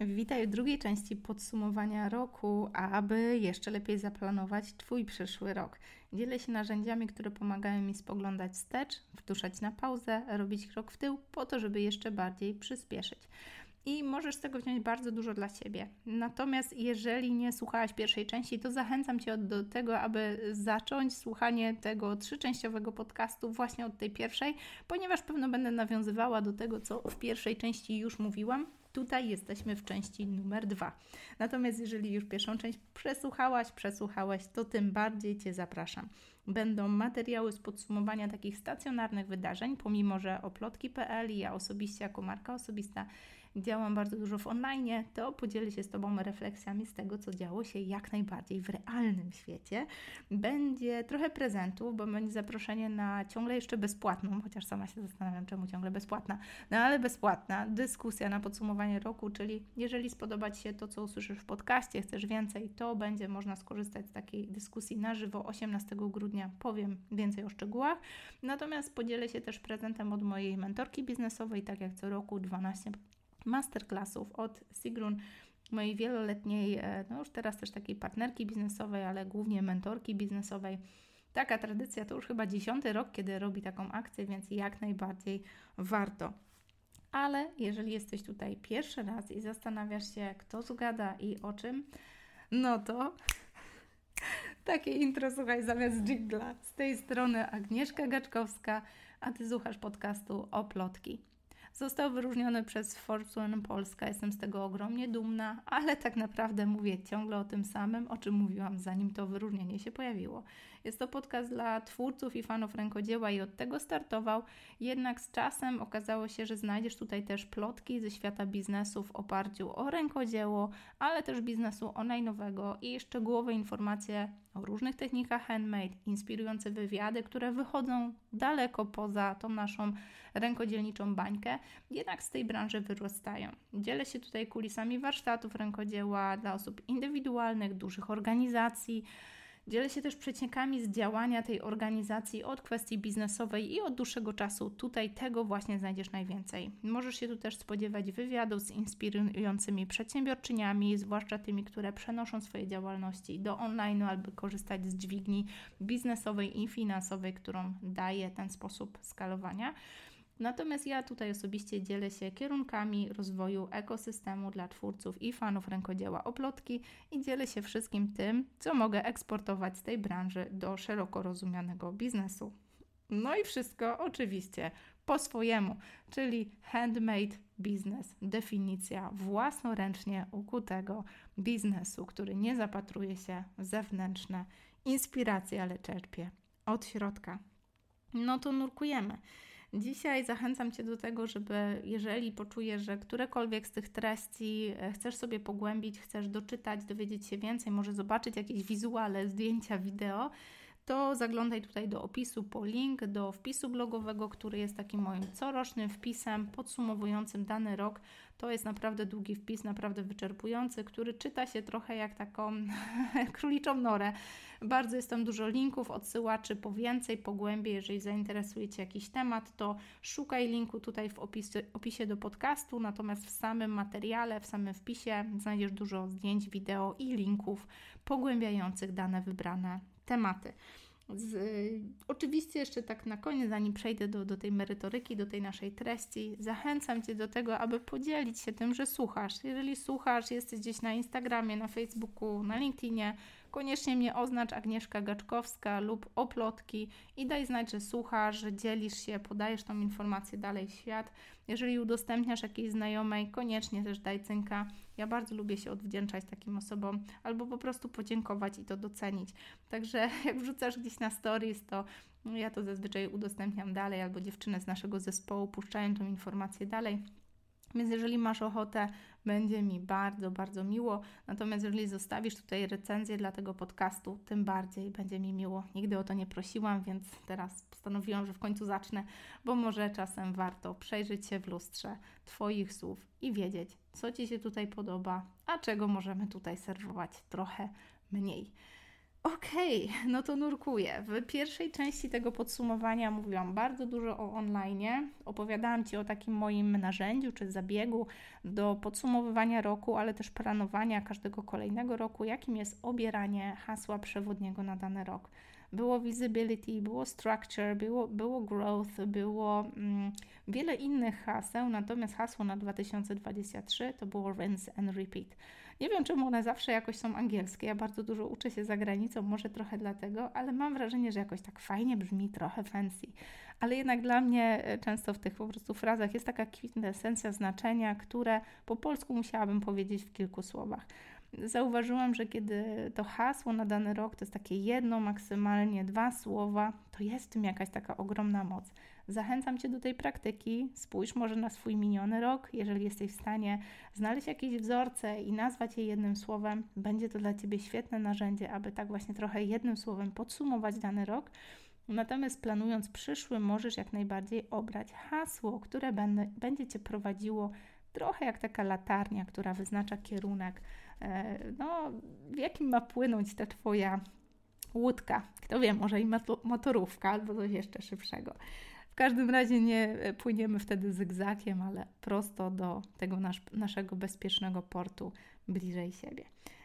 Witaj w drugiej części podsumowania roku, aby jeszcze lepiej zaplanować Twój przyszły rok. Dzielę się narzędziami, które pomagają mi spoglądać wstecz, wtuszać na pauzę, robić krok w tył, po to, żeby jeszcze bardziej przyspieszyć i możesz z tego wziąć bardzo dużo dla siebie. Natomiast jeżeli nie słuchałaś pierwszej części, to zachęcam Cię do tego, aby zacząć słuchanie tego trzyczęściowego podcastu właśnie od tej pierwszej, ponieważ pewno będę nawiązywała do tego, co w pierwszej części już mówiłam. Tutaj jesteśmy w części numer dwa. Natomiast jeżeli już pierwszą część przesłuchałaś, przesłuchałeś, to tym bardziej Cię zapraszam. Będą materiały z podsumowania takich stacjonarnych wydarzeń, pomimo że oplotki.pl i ja osobiście jako marka osobista działam bardzo dużo w online, to podzielę się z Tobą refleksjami z tego, co działo się jak najbardziej w realnym świecie. Będzie trochę prezentów, bo będzie zaproszenie na ciągle jeszcze bezpłatną, chociaż sama się zastanawiam, czemu ciągle bezpłatna, no ale bezpłatna dyskusja na podsumowanie roku, czyli jeżeli spodoba Ci się to, co usłyszysz w podcaście, chcesz więcej, to będzie można skorzystać z takiej dyskusji na żywo 18 grudnia. Powiem więcej o szczegółach. Natomiast podzielę się też prezentem od mojej mentorki biznesowej, tak jak co roku 12 masterclassów od Sigrun, mojej wieloletniej, e, no już teraz też takiej partnerki biznesowej, ale głównie mentorki biznesowej. Taka tradycja to już chyba dziesiąty rok, kiedy robi taką akcję, więc jak najbardziej warto. Ale jeżeli jesteś tutaj pierwszy raz i zastanawiasz się, kto zgada i o czym, no to takie intro, słuchaj, zamiast jingla. Z tej strony Agnieszka Gaczkowska, a Ty słuchasz podcastu o plotki. Został wyróżniony przez Fortune Polska. Jestem z tego ogromnie dumna, ale tak naprawdę mówię ciągle o tym samym, o czym mówiłam, zanim to wyróżnienie się pojawiło. Jest to podcast dla twórców i fanów rękodzieła i od tego startował. Jednak z czasem okazało się, że znajdziesz tutaj też plotki ze świata biznesu w oparciu o rękodzieło, ale też biznesu online'owego i szczegółowe informacje o różnych technikach handmade, inspirujące wywiady, które wychodzą daleko poza tą naszą rękodzielniczą bańkę, jednak z tej branży wyrastają. Dzielę się tutaj kulisami warsztatów rękodzieła dla osób indywidualnych, dużych organizacji, Dzielę się też przeciekami z działania tej organizacji od kwestii biznesowej i od dłuższego czasu. Tutaj tego właśnie znajdziesz najwięcej. Możesz się tu też spodziewać wywiadów z inspirującymi przedsiębiorczyniami, zwłaszcza tymi, które przenoszą swoje działalności do online albo korzystać z dźwigni biznesowej i finansowej, którą daje ten sposób skalowania. Natomiast ja tutaj osobiście dzielę się kierunkami rozwoju ekosystemu dla twórców i fanów rękodzieła oplotki i dzielę się wszystkim tym, co mogę eksportować z tej branży do szeroko rozumianego biznesu. No i wszystko oczywiście po swojemu, czyli handmade business, definicja własnoręcznie ukutego biznesu, który nie zapatruje się w zewnętrzne inspiracje, ale czerpie od środka. No to nurkujemy. Dzisiaj zachęcam Cię do tego, żeby jeżeli poczujesz, że którekolwiek z tych treści e, chcesz sobie pogłębić, chcesz doczytać, dowiedzieć się więcej, może zobaczyć jakieś wizuale, zdjęcia, wideo, to zaglądaj tutaj do opisu po link do wpisu blogowego, który jest takim moim corocznym wpisem podsumowującym dany rok. To jest naprawdę długi wpis, naprawdę wyczerpujący, który czyta się trochę jak taką króliczą norę. Bardzo jest tam dużo linków, odsyłaczy po więcej, po głębiej. Jeżeli zainteresuje Cię jakiś temat, to szukaj linku tutaj w opisie, opisie do podcastu, natomiast w samym materiale, w samym wpisie znajdziesz dużo zdjęć, wideo i linków pogłębiających dane wybrane tematy. Z, oczywiście jeszcze tak na koniec, zanim przejdę do, do tej merytoryki, do tej naszej treści, zachęcam Cię do tego, aby podzielić się tym, że słuchasz. Jeżeli słuchasz, jesteś gdzieś na Instagramie, na Facebooku, na LinkedInie, koniecznie mnie oznacz Agnieszka Gaczkowska lub oplotki i daj znać, że słuchasz, że dzielisz się, podajesz tą informację dalej w świat. Jeżeli udostępniasz jakiejś znajomej, koniecznie też daj cynka. Ja bardzo lubię się odwdzięczać takim osobom albo po prostu podziękować i to docenić. Także jak wrzucasz gdzieś na stories, to ja to zazwyczaj udostępniam dalej albo dziewczyny z naszego zespołu puszczają tą informację dalej. Więc jeżeli masz ochotę, będzie mi bardzo, bardzo miło. Natomiast jeżeli zostawisz tutaj recenzję dla tego podcastu, tym bardziej będzie mi miło. Nigdy o to nie prosiłam, więc teraz postanowiłam, że w końcu zacznę, bo może czasem warto przejrzeć się w lustrze Twoich słów i wiedzieć, co Ci się tutaj podoba, a czego możemy tutaj serwować trochę mniej. Okej, okay, no to nurkuję. W pierwszej części tego podsumowania mówiłam bardzo dużo o online. Opowiadałam Ci o takim moim narzędziu czy zabiegu do podsumowywania roku, ale też planowania każdego kolejnego roku, jakim jest obieranie hasła przewodniego na dany rok. Było visibility, było structure, było, było growth, było mm, wiele innych haseł, natomiast hasło na 2023 to było rinse and repeat. Nie wiem, czemu one zawsze jakoś są angielskie. Ja bardzo dużo uczę się za granicą, może trochę dlatego, ale mam wrażenie, że jakoś tak fajnie brzmi, trochę fancy. Ale jednak dla mnie e, często w tych po prostu frazach jest taka kwintesencja znaczenia, które po polsku musiałabym powiedzieć w kilku słowach. Zauważyłam, że kiedy to hasło na dany rok to jest takie jedno, maksymalnie dwa słowa, to jest w tym jakaś taka ogromna moc. Zachęcam Cię do tej praktyki. Spójrz może na swój miniony rok. Jeżeli jesteś w stanie znaleźć jakieś wzorce i nazwać je jednym słowem, będzie to dla Ciebie świetne narzędzie, aby tak właśnie trochę jednym słowem podsumować dany rok. Natomiast planując przyszły, możesz jak najbardziej obrać hasło, które będzie Cię prowadziło trochę jak taka latarnia, która wyznacza kierunek, e, no, w jakim ma płynąć ta Twoja łódka. Kto wie, może i motorówka albo coś jeszcze szybszego każdym razie nie e, płyniemy wtedy zygzakiem, ale prosto do tego nasz, naszego bezpiecznego portu bliżej siebie.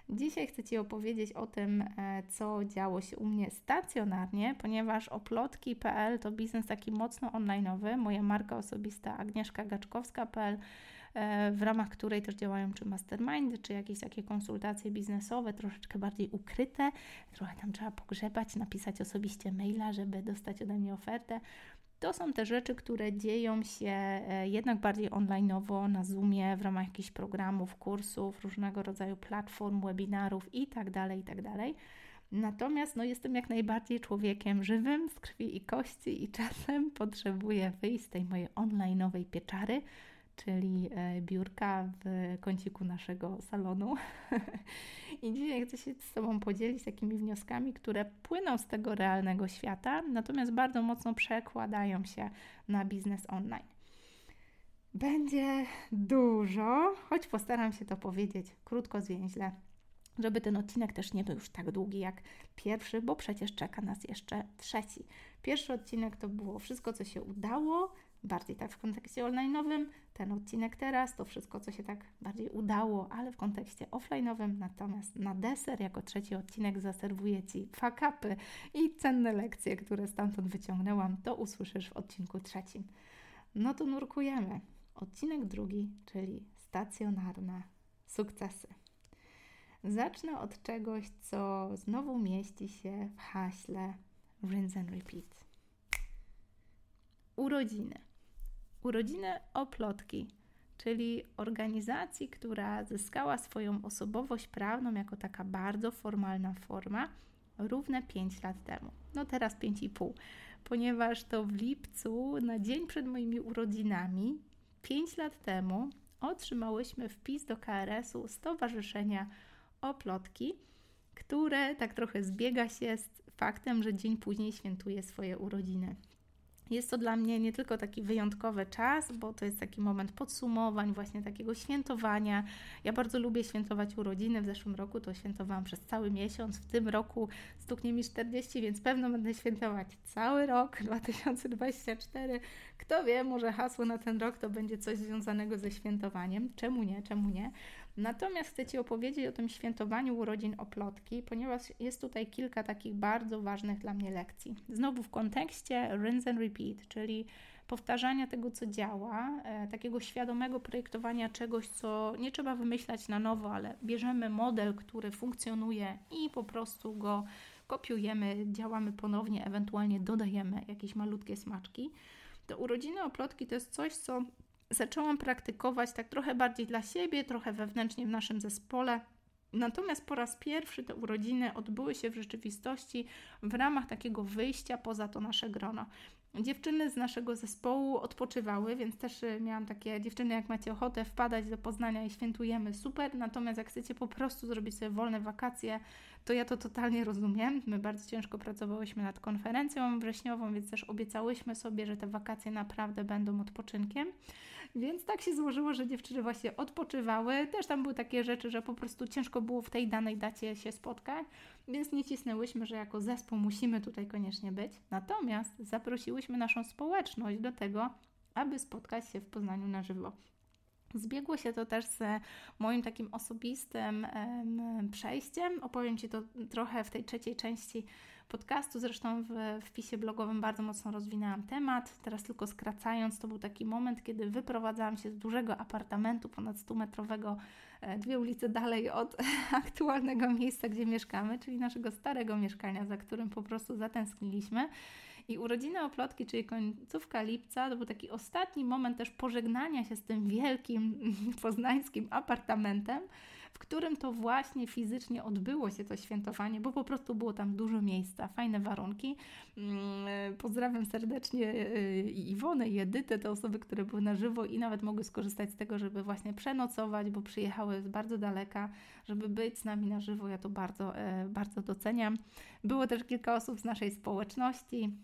Dzisiaj chcę Ci opowiedzieć o tym, e, co działo się u mnie stacjonarnie, ponieważ oplotki.pl to biznes taki mocno onlineowy. Moja marka osobista Agnieszka Gaczkowska.pl e, w ramach której też działają czy mastermindy, czy jakieś takie konsultacje biznesowe, troszeczkę bardziej ukryte. Trochę tam trzeba pogrzebać, napisać osobiście maila, żeby dostać ode mnie ofertę. To są te rzeczy, które dzieją się e, jednak bardziej onlineowo na Zoomie, w ramach jakichś programów, kursów, różnego rodzaju platform, webinarów itd., tak itd. Tak Natomiast no, jestem jak najbardziej człowiekiem żywym, z krwi i kości i czasem potrzebuję wyjść z tej mojej onlineowej pieczary, czyli e, biurka w kąciku naszego salonu. I dzisiaj chcę się z Tobą podzielić takimi wnioskami, które płyną z tego realnego świata, natomiast bardzo mocno przekładają się na biznes online. Będzie dużo, choć postaram się to powiedzieć krótko, zwięźle, żeby ten odcinek też nie był już tak długi jak pierwszy, bo przecież czeka nas jeszcze trzeci. Pierwszy odcinek to było wszystko, co się udało, bardziej tak w kontekście online'owym, ten odcinek teraz, to wszystko, co się tak bardziej udało, ale w kontekście offline'owym, natomiast na deser, jako trzeci odcinek, zaserwuję Ci fakapy i cenne lekcje, które stamtąd wyciągnęłam, to usłyszysz w odcinku trzecim. No to nurkujemy. Odcinek drugi, czyli stacjonarne sukcesy. Zacznę od czegoś, co znowu mieści się w haśle Rinse and Repeat. Urodziny urodziny Oplotki, czyli organizacji, która zyskała swoją osobowość prawną jako taka bardzo formalna forma równe 5 lat temu. No teraz 5,5, ponieważ to w lipcu, na dzień przed moimi urodzinami, 5 lat temu, otrzymałyśmy wpis do KRS-u Stowarzyszenia Oplotki, które tak trochę zbiega się z faktem, że dzień później świętuje swoje urodziny. Jest to dla mnie nie tylko taki wyjątkowy czas, bo to jest taki moment podsumowań, właśnie takiego świętowania. Ja bardzo lubię świętować urodziny. W zeszłym roku to świętowałam przez cały miesiąc. W tym roku stuknie mi 40, więc pewno będę świętować cały rok 2024. Kto wie, może hasło na ten rok to będzie coś związanego ze świętowaniem. Czemu nie? Czemu nie? Natomiast chcę Ci opowiedzieć o tym świętowaniu urodzin oplotki, ponieważ jest tutaj kilka takich bardzo ważnych dla mnie lekcji. Znowu w kontekście rinse and repeat, czyli powtarzania tego, co działa, e, takiego świadomego projektowania czegoś, co nie trzeba wymyślać na nowo, ale bierzemy model, który funkcjonuje i po prostu go kopiujemy, działamy ponownie, ewentualnie dodajemy jakieś malutkie smaczki. To urodziny oplotki to jest coś, co zaczęłam praktykować tak trochę bardziej dla siebie, trochę wewnętrznie w naszym zespole. Natomiast po raz pierwszy te urodziny odbyły się w rzeczywistości w ramach takiego wyjścia poza to nasze grono. Dziewczyny z naszego zespołu odpoczywały, więc też y, miałam takie dziewczyny, jak macie ochotę wpadać do Poznania i świętujemy, super. Natomiast jak chcecie po prostu zrobić sobie wolne wakacje, to ja to totalnie rozumiem. My bardzo ciężko pracowałyśmy nad konferencją wrześniową, więc też obiecałyśmy sobie, że te wakacje naprawdę będą odpoczynkiem. Więc tak się złożyło, że dziewczyny właśnie odpoczywały. Też tam były takie rzeczy, że po prostu ciężko było w tej danej dacie się spotkać, więc nie cisnęłyśmy, że jako zespół musimy tutaj koniecznie być. Natomiast zaprosiłyśmy naszą społeczność do tego, aby spotkać się w Poznaniu na żywo. Zbiegło się to też z moim takim osobistym przejściem. Opowiem Ci to trochę w tej trzeciej części podcastu. Zresztą w wpisie blogowym bardzo mocno rozwinęłam temat. Teraz tylko skracając, to był taki moment, kiedy wyprowadzałam się z dużego apartamentu ponad 100-metrowego, e, dwie ulice dalej od aktualnego miejsca, gdzie mieszkamy, czyli naszego starego mieszkania, za którym po prostu zatęskniliśmy. I urodziny Oplotki, czyli końcówka lipca, to był taki ostatni moment też pożegnania się z tym wielkim poznańskim apartamentem, w którym to właśnie fizycznie odbyło się to świętowanie, bo po prostu było tam dużo miejsca, fajne warunki. Mm, pozdrawiam serdecznie y, Iwonę i Edytę, te osoby, które były na żywo i nawet mogły skorzystać z tego, żeby właśnie przenocować, bo przyjechały z bardzo daleka, żeby być z nami na żywo. Ja to bardzo, e, bardzo doceniam. Było też kilka osób z naszej społeczności,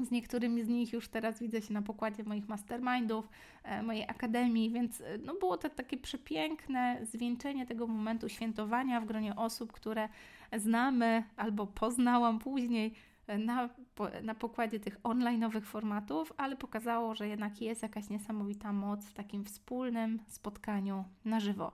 z niektórymi z nich już teraz widzę się na pokładzie moich mastermindów, e, mojej akademii, więc e, no było to takie przepiękne zwieńczenie tego momentu świętowania w gronie osób, które znamy albo poznałam później e, na, na pokładzie tych online'owych formatów, ale pokazało, że jednak jest jakaś niesamowita moc w takim wspólnym spotkaniu na żywo.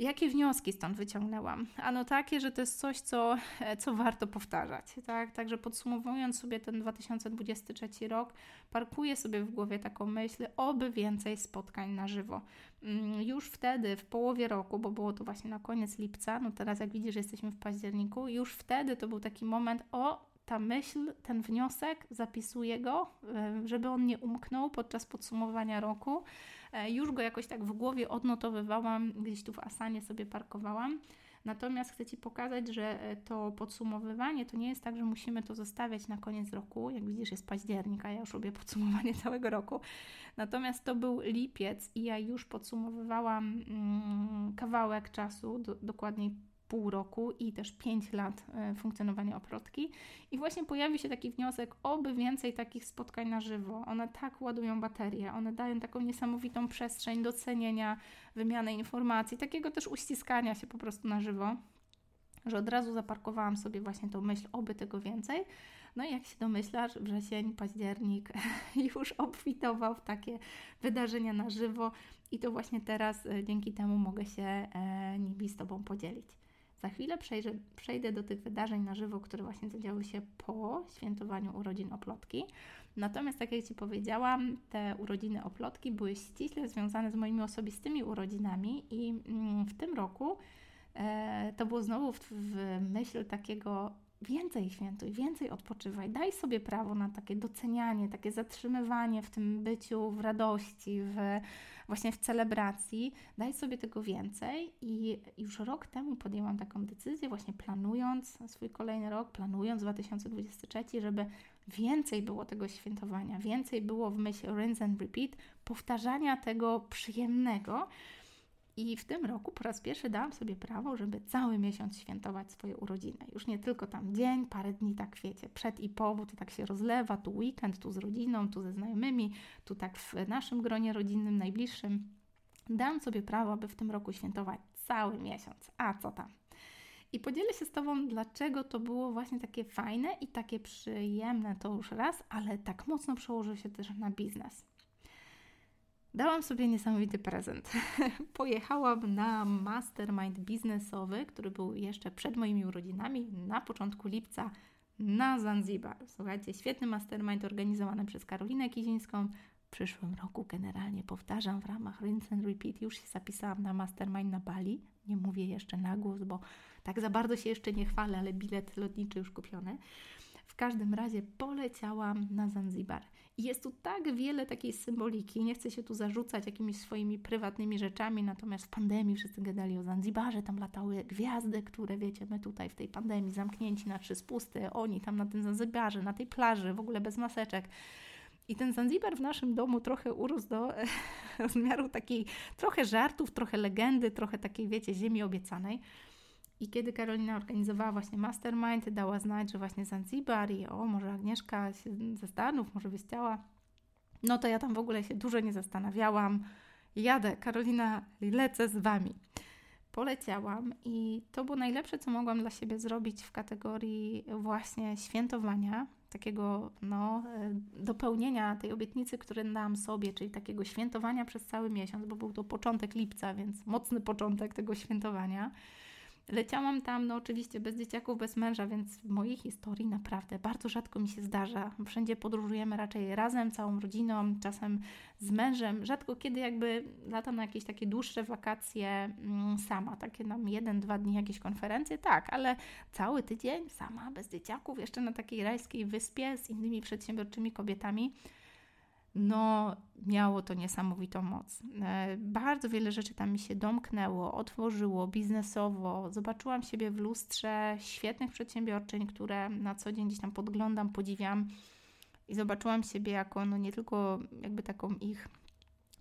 Jakie wnioski stąd wyciągnęłam? Ano takie, że to jest coś, co, co warto powtarzać. Tak? Także podsumowując sobie ten 2023 rok, parkuję sobie w głowie taką myśl, oby więcej spotkań na żywo. Mm, już wtedy, w połowie roku, bo było to właśnie na koniec lipca, no teraz jak widzisz, jesteśmy w październiku, już wtedy to był taki moment, o, ta myśl, ten wniosek, zapisuję go, e, żeby on nie umknął podczas podsumowania roku. E, już go jakoś tak w głowie odnotowywałam, gdzieś tu w Asanie sobie parkowałam. Natomiast chcę Ci pokazać, że e, to podsumowywanie to nie jest tak, że musimy to zostawiać na koniec roku. Jak widzisz, jest październik, a ja już robię podsumowanie całego roku. Natomiast to był lipiec i ja już podsumowywałam mm, kawałek czasu, do, dokładniej pół roku i też 5 lat e, funkcjonowania oprotki. I właśnie pojawi się taki wniosek, oby więcej takich spotkań na żywo. One tak ładują baterię, one dają taką niesamowitą przestrzeń docenienia, wymiany informacji, takiego też uściskania się po prostu na żywo, że od razu zaparkowałam sobie właśnie tą myśl, oby tego więcej. No i jak się domyślasz, wrzesień, październik już obfitował w takie wydarzenia na żywo i to właśnie teraz e, dzięki temu mogę się e, nimi z Tobą podzielić. Za chwilę przejdę, przejdę do tych wydarzeń na żywo, które właśnie zadziały się po świętowaniu urodzin Oplotki. Natomiast, tak jak Ci powiedziałam, te urodziny Oplotki były ściśle związane z moimi osobistymi urodzinami i mm, w tym roku e, to było znowu w, w myśl takiego więcej świętuj, więcej odpoczywaj, daj sobie prawo na takie docenianie, takie zatrzymywanie w tym byciu, w radości, w, właśnie w celebracji, daj sobie tego więcej i już rok temu podjęłam taką decyzję, właśnie planując swój kolejny rok, planując 2023, żeby więcej było tego świętowania, więcej było w myśl rinse and repeat, powtarzania tego przyjemnego, i w tym roku po raz pierwszy dałam sobie prawo, żeby cały miesiąc świętować swoje urodziny. Już nie tylko tam dzień, parę dni, tak wiecie, przed i po, tak się rozlewa, tu weekend, tu z rodziną, tu ze znajomymi, tu tak w naszym gronie rodzinnym, najbliższym. Dałam sobie prawo, aby w tym roku świętować cały miesiąc. A co tam? I podzielę się z Tobą, dlaczego to było właśnie takie fajne i takie przyjemne, to już raz, ale tak mocno przełożyło się też na biznes. Dałam sobie niesamowity prezent. Pojechałam na mastermind biznesowy, który był jeszcze przed moimi urodzinami, na początku lipca na Zanzibar. Słuchajcie, świetny mastermind organizowany przez Karolinę Kizińską. W przyszłym roku generalnie powtarzam w ramach Rinse and Repeat. Już się zapisałam na mastermind na Bali. Nie mówię jeszcze na głos, bo tak za bardzo się jeszcze nie chwalę, ale bilet lotniczy już kupiony. W każdym razie poleciałam na Zanzibar. I jest tu tak wiele takiej symboliki. Nie chcę się tu zarzucać jakimiś swoimi prywatnymi rzeczami, natomiast w pandemii wszyscy gadali o Zanzibarze, tam latały gwiazdy, które wiecie, my tutaj w tej pandemii zamknięci na trzy spusty, oni tam na tym Zanzibarze, na tej plaży, w ogóle bez maseczek. I ten Zanzibar w naszym domu trochę urósł do rozmiaru takiej trochę żartów, trochę legendy, trochę takiej, wiecie, ziemi obiecanej. I kiedy Karolina organizowała właśnie mastermind, dała znać, że właśnie Zanzibar i o, może Agnieszka się zastanów, może byś chciała, No to ja tam w ogóle się dużo nie zastanawiałam. Jadę, Karolina, lecę z Wami. Poleciałam i to było najlepsze, co mogłam dla siebie zrobić w kategorii właśnie świętowania, takiego no, e, dopełnienia tej obietnicy, które dałam sobie, czyli takiego świętowania przez cały miesiąc, bo był to początek lipca, więc mocny początek tego świętowania. Leciałam tam, no oczywiście bez dzieciaków, bez męża, więc w mojej historii naprawdę bardzo rzadko mi się zdarza. Wszędzie podróżujemy raczej razem, całą rodziną, czasem z mężem. Rzadko kiedy jakby latam na jakieś takie dłuższe wakacje mm, sama, takie nam jeden, dwa dni jakieś konferencje, tak, ale cały tydzień sama, bez dzieciaków, jeszcze na takiej rajskiej wyspie z innymi przedsiębiorczymi kobietami no miało to niesamowitą moc. E, bardzo wiele rzeczy tam mi się domknęło, otworzyło biznesowo. Zobaczyłam siebie w lustrze świetnych przedsiębiorczyń, które na co dzień gdzieś tam podglądam, podziwiam i zobaczyłam siebie jako no nie tylko jakby taką ich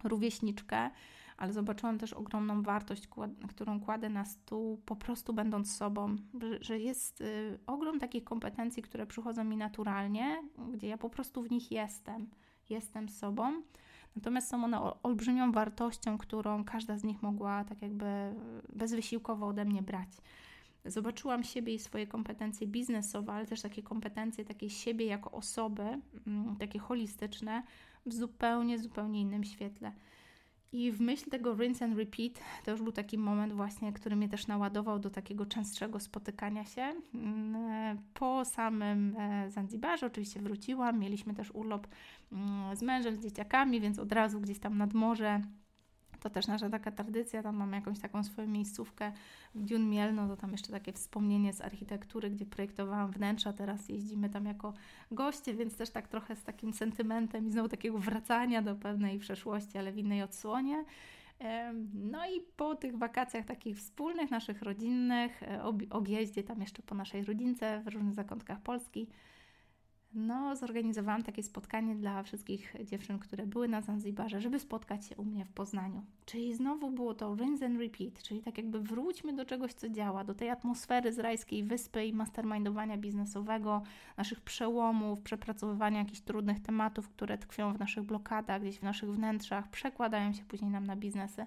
rówieśniczkę, ale zobaczyłam też ogromną wartość, którą kładę na stół, po prostu będąc sobą, że jest y, ogrom takich kompetencji, które przychodzą mi naturalnie, gdzie ja po prostu w nich jestem jestem sobą. Natomiast są one olbrzymią wartością, którą każda z nich mogła tak jakby bezwysiłkowo ode mnie brać. Zobaczyłam siebie i swoje kompetencje biznesowe, ale też takie kompetencje takie siebie jako osoby, mm, takie holistyczne, w zupełnie, zupełnie innym świetle. I w myśl tego rinse and repeat to już był taki moment właśnie, który mnie też naładował do takiego częstszego spotykania się. Mm, po samym e, Zanzibarze oczywiście wróciłam, mieliśmy też urlop mm, z mężem, z dzieciakami, więc od razu gdzieś tam nad morze to też nasza taka tradycja, tam mamy jakąś taką swoją miejscówkę w Dune Mielno, to tam jeszcze takie wspomnienie z architektury, gdzie projektowałam wnętrza, teraz jeździmy tam jako goście, więc też tak trochę z takim sentymentem i znowu takiego wracania do pewnej przeszłości, ale w innej odsłonie. No i po tych wakacjach takich wspólnych, naszych rodzinnych, e, objeździe tam jeszcze po naszej rodzince w różnych zakątkach Polski, no, zorganizowałam takie spotkanie dla wszystkich dziewczyn, które były na Zanzibarze, żeby spotkać się u mnie w Poznaniu. Czyli znowu było to rinse and repeat, czyli tak jakby wróćmy do czegoś, co działa, do tej atmosfery z rajskiej wyspy i mastermindowania biznesowego, naszych przełomów, przepracowywania jakichś trudnych tematów, które tkwią w naszych blokadach, gdzieś w naszych wnętrzach, przekładają się później nam na biznesy.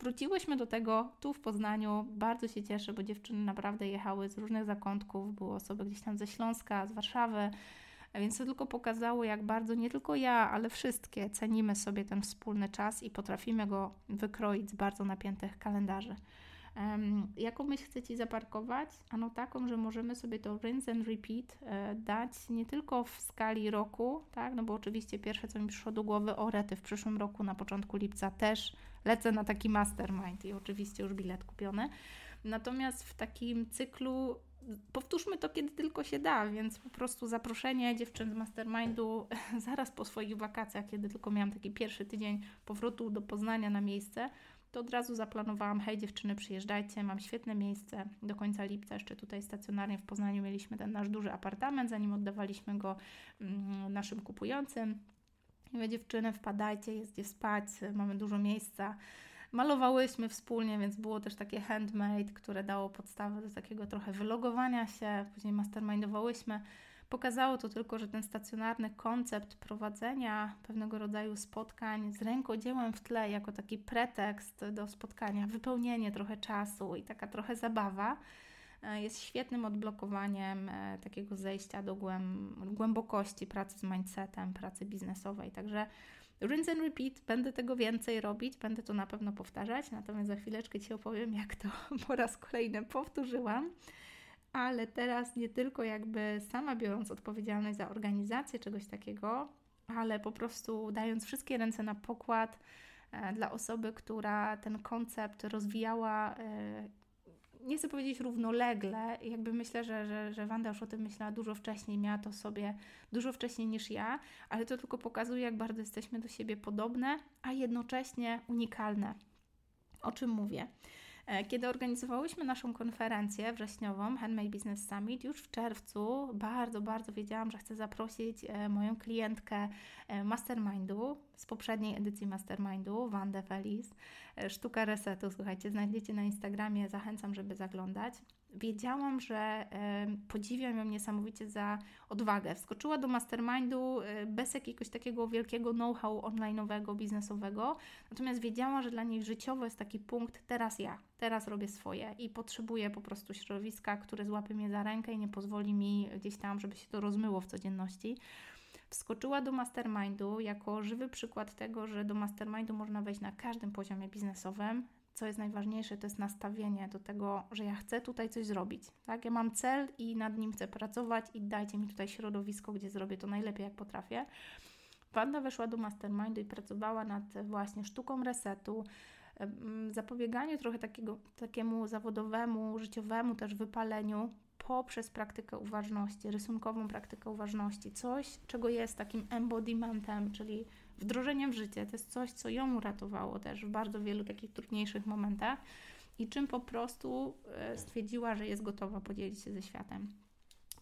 Wróciłyśmy do tego tu w Poznaniu. Bardzo się cieszę, bo dziewczyny naprawdę jechały z różnych zakątków. Były osoby gdzieś tam ze Śląska, z Warszawy, a więc to tylko pokazało, jak bardzo nie tylko ja, ale wszystkie cenimy sobie ten wspólny czas i potrafimy go wykroić z bardzo napiętych kalendarzy. Um, jaką myśl chcę Ci zaparkować? Ano taką, że możemy sobie to rinse and repeat e, dać nie tylko w skali roku, tak? No bo oczywiście pierwsze, co mi przyszło do głowy, o rety w przyszłym roku na początku lipca też lecę na taki mastermind i oczywiście już bilet kupiony. Natomiast w takim cyklu powtórzmy to, kiedy tylko się da, więc po prostu zaproszenie dziewczyn z mastermindu zaraz po swoich wakacjach, kiedy tylko miałam taki pierwszy tydzień powrotu do Poznania na miejsce, to od razu zaplanowałam, hej dziewczyny, przyjeżdżajcie, mam świetne miejsce, do końca lipca jeszcze tutaj stacjonarnie w Poznaniu mieliśmy ten nasz duży apartament, zanim oddawaliśmy go mm, naszym kupującym. Mówię, dziewczyny, wpadajcie, jest gdzie spać, mamy dużo miejsca, Malowałyśmy wspólnie, więc było też takie handmade, które dało podstawę do takiego trochę wylogowania się. Później mastermindowałyśmy. Pokazało to tylko, że ten stacjonarny koncept prowadzenia pewnego rodzaju spotkań z rękodziełem w tle, jako taki pretekst do spotkania, wypełnienie trochę czasu i taka trochę zabawa, e, jest świetnym odblokowaniem e, takiego zejścia do głębokości pracy z mindsetem, pracy biznesowej. Także Rinse and repeat, będę tego więcej robić, będę to na pewno powtarzać, natomiast za chwileczkę Ci opowiem, jak to po raz kolejny powtórzyłam. Ale teraz nie tylko jakby sama biorąc odpowiedzialność za organizację czegoś takiego, ale po prostu dając wszystkie ręce na pokład e, dla osoby, która ten koncept rozwijała e, nie chcę powiedzieć równolegle, jakby myślę, że, że, że Wanda już o tym myślała dużo wcześniej, miała to sobie dużo wcześniej niż ja, ale to tylko pokazuje, jak bardzo jesteśmy do siebie podobne, a jednocześnie unikalne. O czym mówię? E, kiedy organizowałyśmy naszą konferencję wrześniową, Handmade Business Summit, już w czerwcu bardzo, bardzo wiedziałam, że chcę zaprosić e, moją klientkę e, Mastermindu z poprzedniej edycji Mastermindu, Wandę Felis. Sztuka Resetu, słuchajcie, znajdziecie na Instagramie, zachęcam, żeby zaglądać. Wiedziałam, że podziwiam ją niesamowicie za odwagę. Wskoczyła do mastermindu e, bez jakiegoś takiego wielkiego know-how online'owego, biznesowego, natomiast wiedziała, że dla niej życiowo jest taki punkt, teraz ja, teraz robię swoje i potrzebuję po prostu środowiska, które złapie mnie za rękę i nie pozwoli mi gdzieś tam, żeby się to rozmyło w codzienności. Wskoczyła do mastermindu jako żywy przykład tego, że do mastermindu można wejść na każdym poziomie biznesowym, co jest najważniejsze, to jest nastawienie do tego, że ja chcę tutaj coś zrobić. Tak? Ja mam cel i nad nim chcę pracować i dajcie mi tutaj środowisko, gdzie zrobię to najlepiej, jak potrafię. Wanda weszła do mastermindu i pracowała nad właśnie sztuką resetu, zapobieganiu trochę takiego, takiemu zawodowemu, życiowemu też wypaleniu poprzez praktykę uważności, rysunkową praktykę uważności. Coś, czego jest takim embodimentem, czyli wdrożeniem w życie. To jest coś, co ją uratowało też w bardzo wielu takich trudniejszych momentach i czym po prostu e, stwierdziła, że jest gotowa podzielić się ze światem.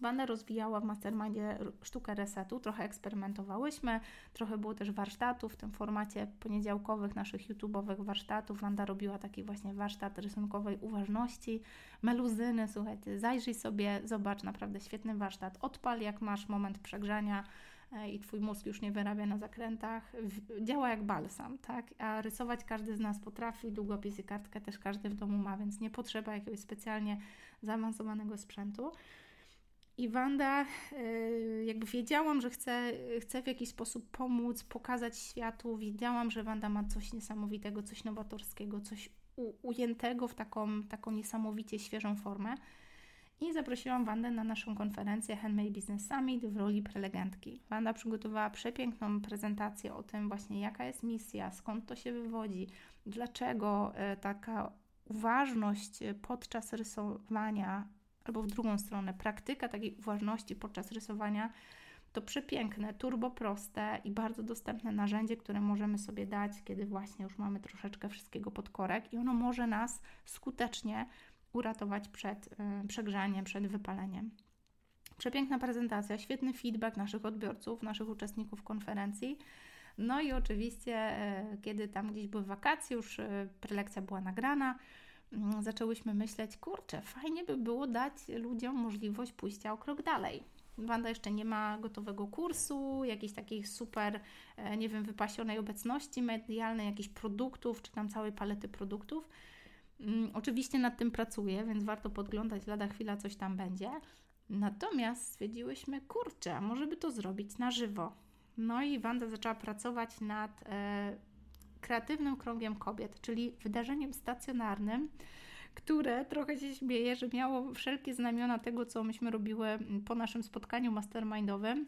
Wanda rozwijała w mastermindzie sztukę resetu, trochę eksperymentowałyśmy, trochę było też warsztatów w tym formacie poniedziałkowych naszych YouTube'owych warsztatów. Wanda robiła taki właśnie warsztat rysunkowej uważności, meluzyny, słuchajcie, zajrzyj sobie, zobacz, naprawdę świetny warsztat, odpal jak masz moment przegrzania, E, i Twój mózg już nie wyrabia na zakrętach, działa jak balsam, tak? A rysować każdy z nas potrafi, długopis i kartkę też każdy w domu ma, więc nie potrzeba jakiegoś specjalnie zaawansowanego sprzętu. I Wanda, e, jakby wiedziałam, że chce, chce w jakiś sposób pomóc, pokazać światu. Wiedziałam, że Wanda ma coś niesamowitego, coś nowatorskiego, coś ujętego w taką, taką niesamowicie świeżą formę i zaprosiłam Wandę na naszą konferencję Handmade Business Summit w roli prelegentki. Wanda przygotowała przepiękną prezentację o tym właśnie jaka jest misja, skąd to się wywodzi, dlaczego e, taka uważność podczas rysowania albo w drugą stronę praktyka takiej uważności podczas rysowania to przepiękne, turbo proste i bardzo dostępne narzędzie, które możemy sobie dać, kiedy właśnie już mamy troszeczkę wszystkiego pod korek i ono może nas skutecznie uratować przed y, przegrzaniem, przed wypaleniem. Przepiękna prezentacja, świetny feedback naszych odbiorców, naszych uczestników konferencji. No i oczywiście, y, kiedy tam gdzieś były wakacje, już y, prelekcja była nagrana, zaczęłyśmy myśleć, kurczę, fajnie by było dać ludziom możliwość pójścia o krok dalej. Wanda jeszcze nie ma gotowego kursu, jakiejś takiej super, nie wiem, wypasionej obecności medialnej, jakichś produktów, czy tam całej palety produktów. Mm, oczywiście nad tym pracuję, więc warto podglądać, lada chwila coś tam będzie. Natomiast stwierdziłyśmy, kurczę, może by to zrobić na żywo. No i Wanda zaczęła pracować nad e, kreatywnym krągiem kobiet, czyli wydarzeniem stacjonarnym, które trochę się śmieje, że miało wszelkie znamiona tego, co myśmy robiły po naszym spotkaniu mastermindowym,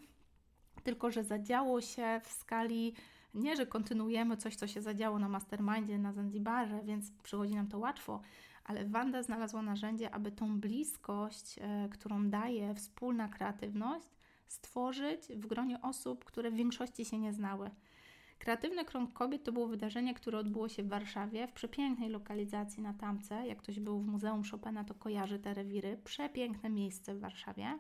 tylko że zadziało się w skali nie, że kontynuujemy coś, co się zadziało na mastermindzie na Zanzibarze, więc przychodzi nam to łatwo, ale Wanda znalazła narzędzie, aby tą bliskość, e, którą daje wspólna kreatywność, stworzyć w gronie osób, które w większości się nie znały. Kreatywny Krąg Kobiet to było wydarzenie, które odbyło się w Warszawie, w przepięknej lokalizacji na Tamce. Jak ktoś był w Muzeum Chopina, to kojarzy te rewiry. Przepiękne miejsce w Warszawie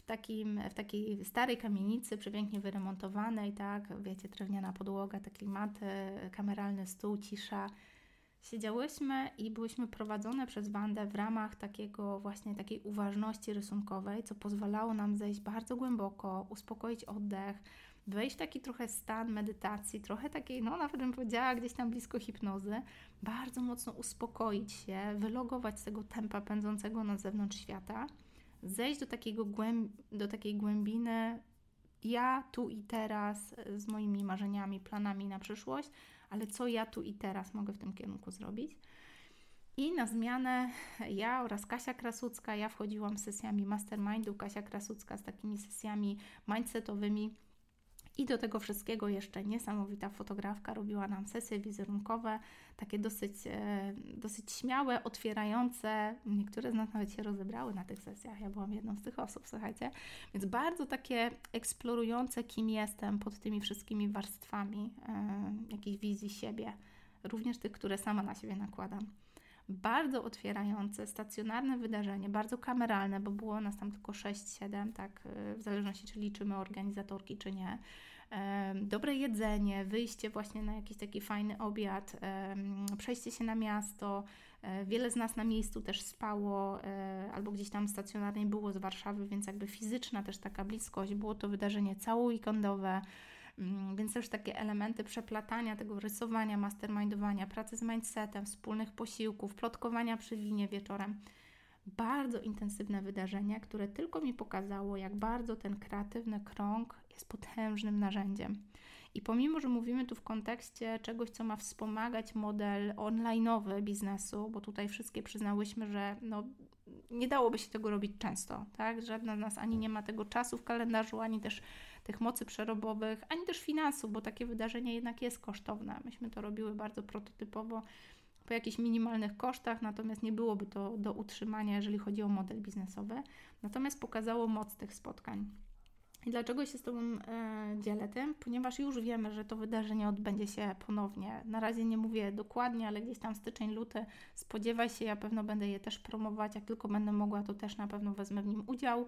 w, takim, w takiej starej kamienicy, przepięknie wyremontowanej, tak, wiecie, drewniana podłoga, te klimaty, kameralny stół, cisza. Siedziałyśmy i byłyśmy prowadzone przez Wandę w ramach takiego właśnie takiej uważności rysunkowej, co pozwalało nam zejść bardzo głęboko, uspokoić oddech, wejść w taki trochę stan medytacji, trochę takiej, no nawet bym powiedziała, gdzieś tam blisko hipnozy, bardzo mocno uspokoić się, wylogować z tego tempa pędzącego na zewnątrz świata zejść do, takiego głęb do takiej głębiny ja tu i teraz z moimi marzeniami, planami na przyszłość, ale co ja tu i teraz mogę w tym kierunku zrobić. I na zmianę ja oraz Kasia Krasucka, ja wchodziłam z sesjami mastermindu, Kasia Krasucka z takimi sesjami mindsetowymi, i do tego wszystkiego jeszcze niesamowita fotografka robiła nam sesje wizerunkowe, takie dosyć, e, dosyć śmiałe, otwierające. Niektóre z nas nawet się rozebrały na tych sesjach. Ja byłam jedną z tych osób, słuchajcie. Więc bardzo takie eksplorujące, kim jestem pod tymi wszystkimi warstwami jakiejś wizji siebie, również tych, które sama na siebie nakładam bardzo otwierające, stacjonarne wydarzenie, bardzo kameralne, bo było nas tam tylko 6-7, tak, e, w zależności czy liczymy organizatorki, czy nie. Dobre jedzenie, wyjście właśnie na jakiś taki fajny obiad, przejście się na miasto. E, wiele z nas na miejscu też spało e, albo gdzieś tam stacjonarnie było z Warszawy, więc jakby fizyczna też taka bliskość. Było to wydarzenie cało weekendowe. Mm, więc też takie elementy przeplatania tego rysowania, mastermindowania, pracy z mindsetem, wspólnych posiłków, plotkowania przy winie wieczorem. Bardzo intensywne wydarzenie, które tylko mi pokazało, jak bardzo ten kreatywny krąg jest potężnym narzędziem. I pomimo, że mówimy tu w kontekście czegoś, co ma wspomagać model online'owy biznesu, bo tutaj wszystkie przyznałyśmy, że no, nie dałoby się tego robić często, tak? Żadna z nas ani nie ma tego czasu w kalendarzu, ani też tych mocy przerobowych, ani też finansów, bo takie wydarzenie jednak jest kosztowne. Myśmy to robiły bardzo prototypowo po jakichś minimalnych kosztach, natomiast nie byłoby to do utrzymania, jeżeli chodzi o model biznesowy. Natomiast pokazało moc tych spotkań. I dlaczego się z Tobą e, dzielę tym? Ponieważ już wiemy, że to wydarzenie odbędzie się ponownie. Na razie nie mówię dokładnie, ale gdzieś tam styczeń, luty spodziewaj się, ja pewno będę je też promować. Jak tylko będę mogła, to też na pewno wezmę w nim udział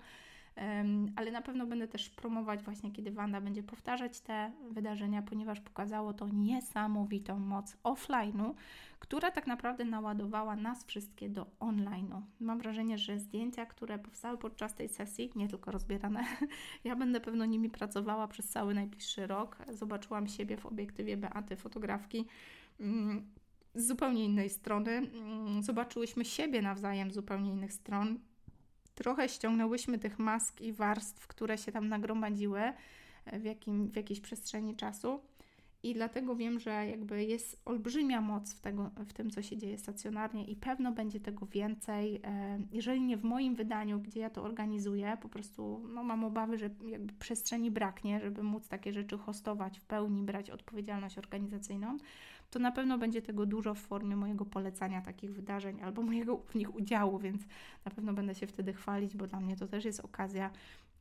ale na pewno będę też promować właśnie, kiedy Wanda będzie powtarzać te wydarzenia, ponieważ pokazało to niesamowitą moc offline'u, która tak naprawdę naładowała nas wszystkie do online'u. Mam wrażenie, że zdjęcia, które powstały podczas tej sesji, nie tylko rozbierane, ja będę pewno nimi pracowała przez cały najbliższy rok. Zobaczyłam siebie w obiektywie Beaty, fotografki mm, z zupełnie innej strony. Mm, zobaczyłyśmy siebie nawzajem z zupełnie innych stron trochę ściągnęłyśmy tych mask i warstw, które się tam nagromadziły e, w, jakim, w jakiejś przestrzeni czasu. I dlatego wiem, że jakby jest olbrzymia moc w, tego, w tym, co się dzieje stacjonarnie, i pewno będzie tego więcej. E, jeżeli nie w moim wydaniu, gdzie ja to organizuję, po prostu no, mam obawy, że jakby przestrzeni braknie, żeby móc takie rzeczy hostować w pełni, brać odpowiedzialność organizacyjną, to na pewno będzie tego dużo w formie mojego polecania takich wydarzeń albo mojego w nich udziału, więc na pewno będę się wtedy chwalić, bo dla mnie to też jest okazja,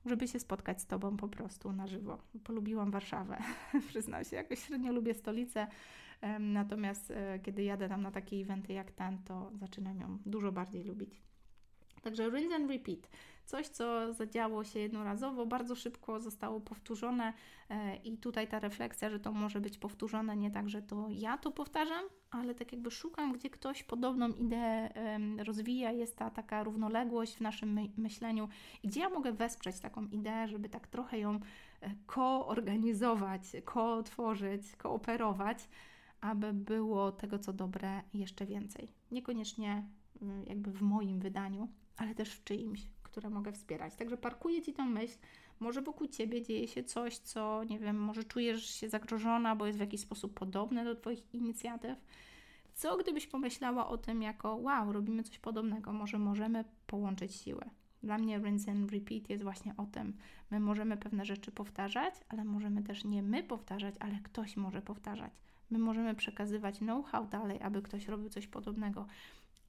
żeby się spotkać z Tobą po prostu na żywo. Polubiłam Warszawę, przyznam się, jakoś średnio lubię stolicę, natomiast e, kiedy jadę tam na takie eventy jak ten, to zaczynam ją dużo bardziej lubić. Także rinse and repeat. Coś, co zadziało się jednorazowo, bardzo szybko zostało powtórzone e, i tutaj ta refleksja, że to może być powtórzone nie tak, że to ja to powtarzam, ale tak jakby szukam, gdzie ktoś podobną ideę rozwija, jest ta taka równoległość w naszym myśleniu. I gdzie ja mogę wesprzeć taką ideę, żeby tak trochę ją e, koorganizować, kootworzyć, kooperować, aby było tego, co dobre, jeszcze więcej. Niekoniecznie mm, jakby w moim wydaniu, ale też w czyimś, które mogę wspierać. Także parkuję Ci tą myśl. Może wokół Ciebie dzieje się coś, co, nie wiem, może czujesz się zagrożona, bo jest w jakiś sposób podobne do Twoich inicjatyw. Co gdybyś pomyślała o tym jako, wow, robimy coś podobnego, może możemy połączyć siły. Dla mnie rinse and repeat jest właśnie o tym. My możemy pewne rzeczy powtarzać, ale możemy też nie my powtarzać, ale ktoś może powtarzać. My możemy przekazywać know-how dalej, aby ktoś robił coś podobnego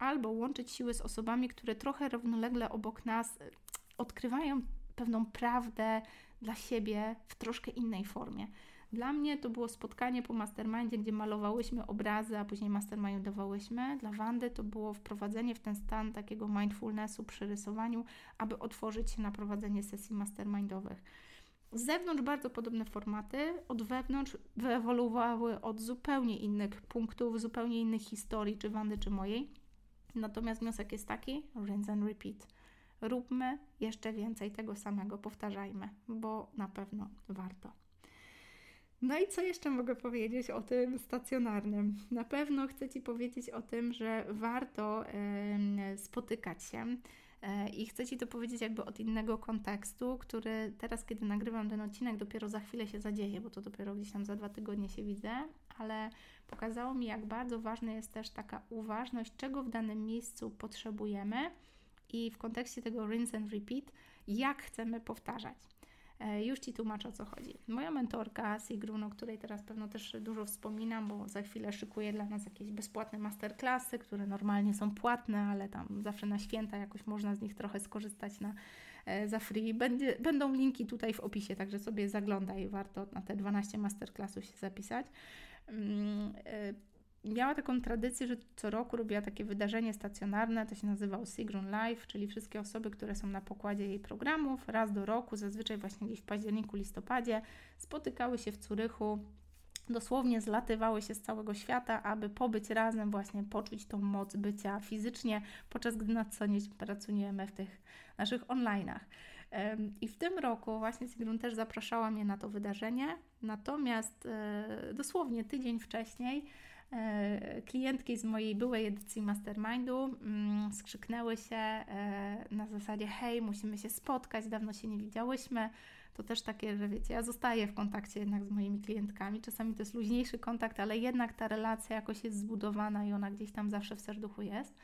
albo łączyć siły z osobami, które trochę równolegle obok nas e, odkrywają pewną prawdę dla siebie w troszkę innej formie. Dla mnie to było spotkanie po mastermindzie, gdzie malowałyśmy obrazy, a później mastermindowałyśmy. Dla Wandy to było wprowadzenie w ten stan takiego mindfulnessu przy rysowaniu, aby otworzyć się na prowadzenie sesji mastermindowych. Z zewnątrz bardzo podobne formaty, od wewnątrz wyewoluowały od zupełnie innych punktów, zupełnie innych historii, czy Wandy, czy mojej. Natomiast wniosek jest taki: rinse and repeat. Róbmy jeszcze więcej tego samego, powtarzajmy, bo na pewno warto. No i co jeszcze mogę powiedzieć o tym stacjonarnym? Na pewno chcę Ci powiedzieć o tym, że warto spotykać się. E, I chcę Ci to powiedzieć jakby od innego kontekstu, który teraz, kiedy nagrywam ten odcinek, dopiero za chwilę się zadzieje, bo to dopiero gdzieś tam za dwa tygodnie się widzę, ale pokazało mi, jak bardzo ważna jest też taka uważność, czego w danym miejscu potrzebujemy i w kontekście tego rinse and repeat, jak chcemy powtarzać. E, już Ci tłumaczę o co chodzi. Moja mentorka Sigrun, o której teraz pewno też dużo wspominam, bo za chwilę szykuje dla nas jakieś bezpłatne masterclassy, które normalnie są płatne, ale tam zawsze na święta jakoś można z nich trochę skorzystać na, e, za free. Będzie, będą linki tutaj w opisie, także sobie zaglądaj, warto na te 12 masterclassów się zapisać. Mm, e, miała taką tradycję, że co roku robiła takie wydarzenie stacjonarne, to się nazywało Sigrun Live, czyli wszystkie osoby, które są na pokładzie jej programów, raz do roku, zazwyczaj właśnie gdzieś w październiku, listopadzie, spotykały się w Curychu dosłownie zlatywały się z całego świata, aby pobyć razem, właśnie poczuć tą moc bycia fizycznie, podczas gdy na co dzień pracujemy w tych naszych online'ach. I w tym roku właśnie Sigrun też zapraszała mnie na to wydarzenie, natomiast e, dosłownie tydzień wcześniej e, klientki z mojej byłej edycji Mastermindu mm, skrzyknęły się e, na zasadzie hej, musimy się spotkać, dawno się nie widziałyśmy, to też takie, że wiecie, ja zostaję w kontakcie jednak z moimi klientkami. Czasami to jest luźniejszy kontakt, ale jednak ta relacja jakoś jest zbudowana i ona gdzieś tam zawsze w serduchu jest.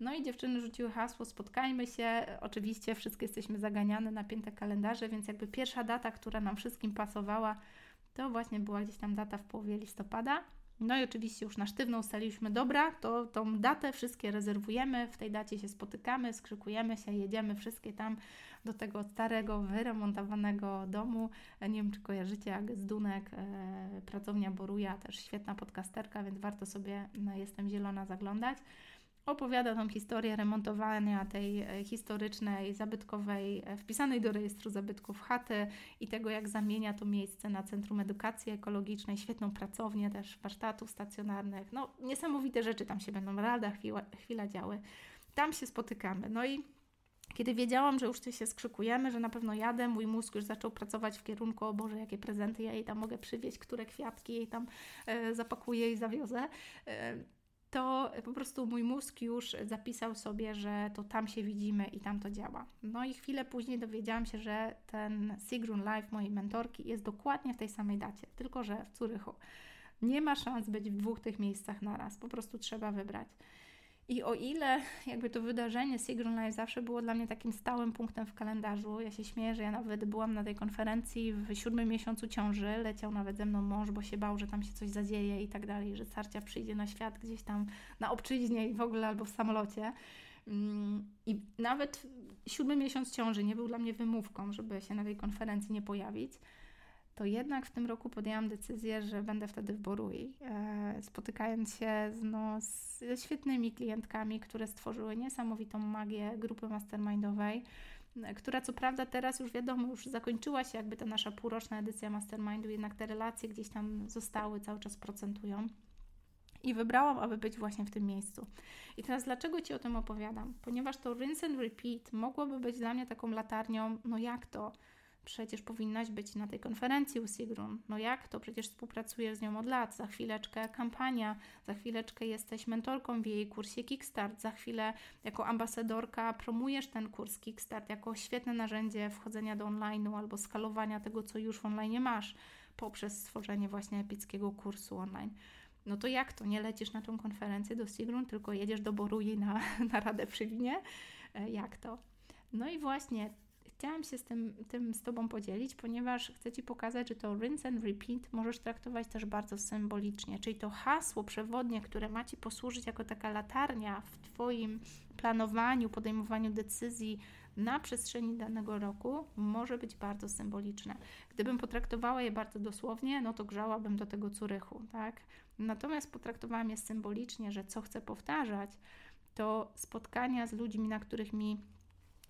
No i dziewczyny rzuciły hasło, spotkajmy się. Oczywiście wszystkie jesteśmy zaganiane, napięte kalendarze, więc jakby pierwsza data, która nam wszystkim pasowała, to właśnie była gdzieś tam data w połowie listopada. No i oczywiście już na sztywno ustaliliśmy, dobra, to tą datę wszystkie rezerwujemy, w tej dacie się spotykamy, skrzykujemy się, jedziemy wszystkie tam do tego starego, wyremontowanego domu. Nie wiem, czy kojarzycie Dunek, e, pracownia Boruja, też świetna podcasterka, więc warto sobie na Jestem Zielona zaglądać opowiada tą historię remontowania tej e, historycznej, zabytkowej, e, wpisanej do rejestru zabytków chaty i tego, jak zamienia to miejsce na Centrum Edukacji Ekologicznej, świetną pracownię też warsztatów stacjonarnych. No, niesamowite rzeczy tam się będą rada chwila, chwila działy. Tam się spotykamy. No i kiedy wiedziałam, że już się skrzykujemy, że na pewno jadę, mój mózg już zaczął pracować w kierunku, o Boże, jakie prezenty ja jej tam mogę przywieźć, które kwiatki jej tam e, zapakuję i zawiozę. E, to po prostu mój mózg już zapisał sobie, że to tam się widzimy i tam to działa. No i chwilę później dowiedziałam się, że ten Sigrun Live mojej mentorki jest dokładnie w tej samej dacie, tylko że w Curychu. Nie ma szans być w dwóch tych miejscach naraz, po prostu trzeba wybrać. I o ile jakby to wydarzenie Sigrun Live zawsze było dla mnie takim stałym punktem w kalendarzu, ja się śmieję, że ja nawet byłam na tej konferencji w siódmym miesiącu ciąży, leciał nawet ze mną mąż, bo się bał, że tam się coś zadzieje i tak dalej, że Sarcia przyjdzie na świat gdzieś tam na obczyźnie i w ogóle albo w samolocie. Mm, I nawet siódmy miesiąc ciąży nie był dla mnie wymówką, żeby się na tej konferencji nie pojawić to jednak w tym roku podjęłam decyzję, że będę wtedy w Borui, e, spotykając się z, no, świetnymi klientkami, które stworzyły niesamowitą magię grupy mastermindowej, e, która co prawda teraz już wiadomo, już zakończyła się jakby ta nasza półroczna edycja mastermindu, jednak te relacje gdzieś tam zostały, cały czas procentują. I wybrałam, aby być właśnie w tym miejscu. I teraz dlaczego Ci o tym opowiadam? Ponieważ to rinse and repeat mogłoby być dla mnie taką latarnią, no jak to? Przecież powinnaś być na tej konferencji u Sigrun. No jak to? Przecież współpracujesz z nią od lat. Za chwileczkę kampania, za chwileczkę jesteś mentorką w jej kursie Kickstart, za chwilę jako ambasadorka promujesz ten kurs Kickstart jako świetne narzędzie wchodzenia do online'u albo skalowania tego, co już w online masz poprzez stworzenie właśnie epickiego kursu online. No to jak to? Nie lecisz na tą konferencję do Sigrun, tylko jedziesz do Borui na, na Radę przy Winie? E, jak to? No i właśnie chciałam się z tym, tym z Tobą podzielić, ponieważ chcę Ci pokazać, że to rinse and repeat możesz traktować też bardzo symbolicznie, czyli to hasło przewodnie, które ma Ci posłużyć jako taka latarnia w Twoim planowaniu, podejmowaniu decyzji na przestrzeni danego roku może być bardzo symboliczne. Gdybym potraktowała je bardzo dosłownie, no to grzałabym do tego Curychu, tak? Natomiast potraktowałam je symbolicznie, że co chcę powtarzać, to spotkania z ludźmi, na których mi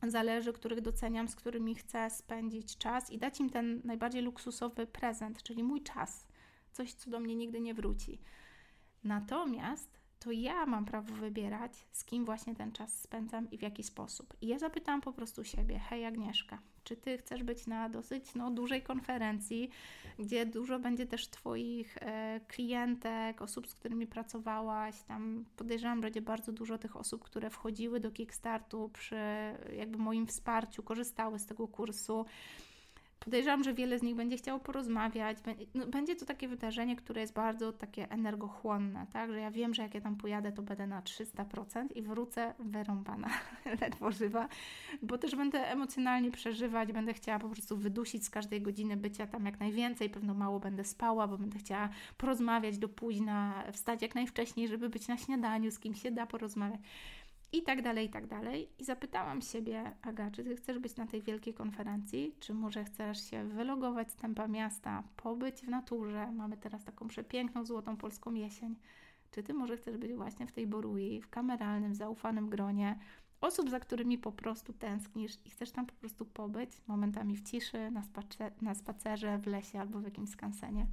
zależy, których doceniam, z którymi chcę spędzić czas i dać im ten najbardziej luksusowy prezent, czyli mój czas, coś, co do mnie nigdy nie wróci. Natomiast to ja mam prawo wybierać, z kim właśnie ten czas spędzam i w jaki sposób. I ja zapytałam po prostu siebie: Hej, Agnieszka, czy ty chcesz być na dosyć no, dużej konferencji, gdzie dużo będzie też Twoich e, klientek, osób, z którymi pracowałaś? Tam podejrzewam, będzie bardzo dużo tych osób, które wchodziły do Kickstartu przy jakby moim wsparciu, korzystały z tego kursu. Podejrzewam, że wiele z nich będzie chciało porozmawiać. No, będzie to takie wydarzenie, które jest bardzo takie energochłonne, tak? Że ja wiem, że jak ja tam pojadę, to będę na 300% i wrócę wyrąbana, ledwo żywa, bo też będę emocjonalnie przeżywać, będę chciała po prostu wydusić z każdej godziny bycia tam jak najwięcej, pewno mało będę spała, bo będę chciała porozmawiać do późna, wstać jak najwcześniej, żeby być na śniadaniu, z kim się da porozmawiać i tak dalej, i tak dalej. I zapytałam siebie, Aga, czy ty chcesz być na tej wielkiej konferencji, czy może chcesz się wylogować z tempa miasta, pobyć w naturze, mamy teraz taką przepiękną, złotą polską jesień, Czy Ty może chcesz być właśnie w tej borui, w kameralnym, zaufanym gronie osób, za którymi po prostu tęsknisz i chcesz tam po prostu pobyć, momentami w ciszy, na, spacer, na spacerze, w lesie albo w jakimś skansenie?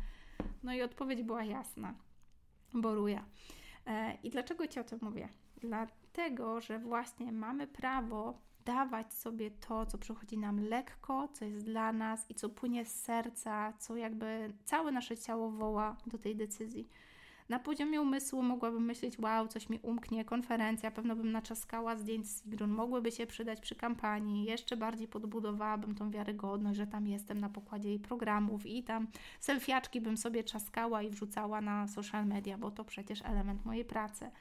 No i odpowiedź była jasna. Boruja. E, I dlaczego Ci o tym mówię? Dlatego, że właśnie mamy prawo dawać sobie to, co przychodzi nam lekko, co jest dla nas i co płynie z serca, co jakby całe nasze ciało woła do tej decyzji. Na poziomie umysłu mogłabym myśleć, wow, coś mi umknie, konferencja, pewno bym naczaskała zdjęć z Sigrun, mogłyby się przydać przy kampanii, jeszcze bardziej podbudowałabym tą wiarygodność, że tam jestem na pokładzie jej programów i tam selfiaczki bym sobie czaskała i wrzucała na social media, bo to przecież element mojej pracy.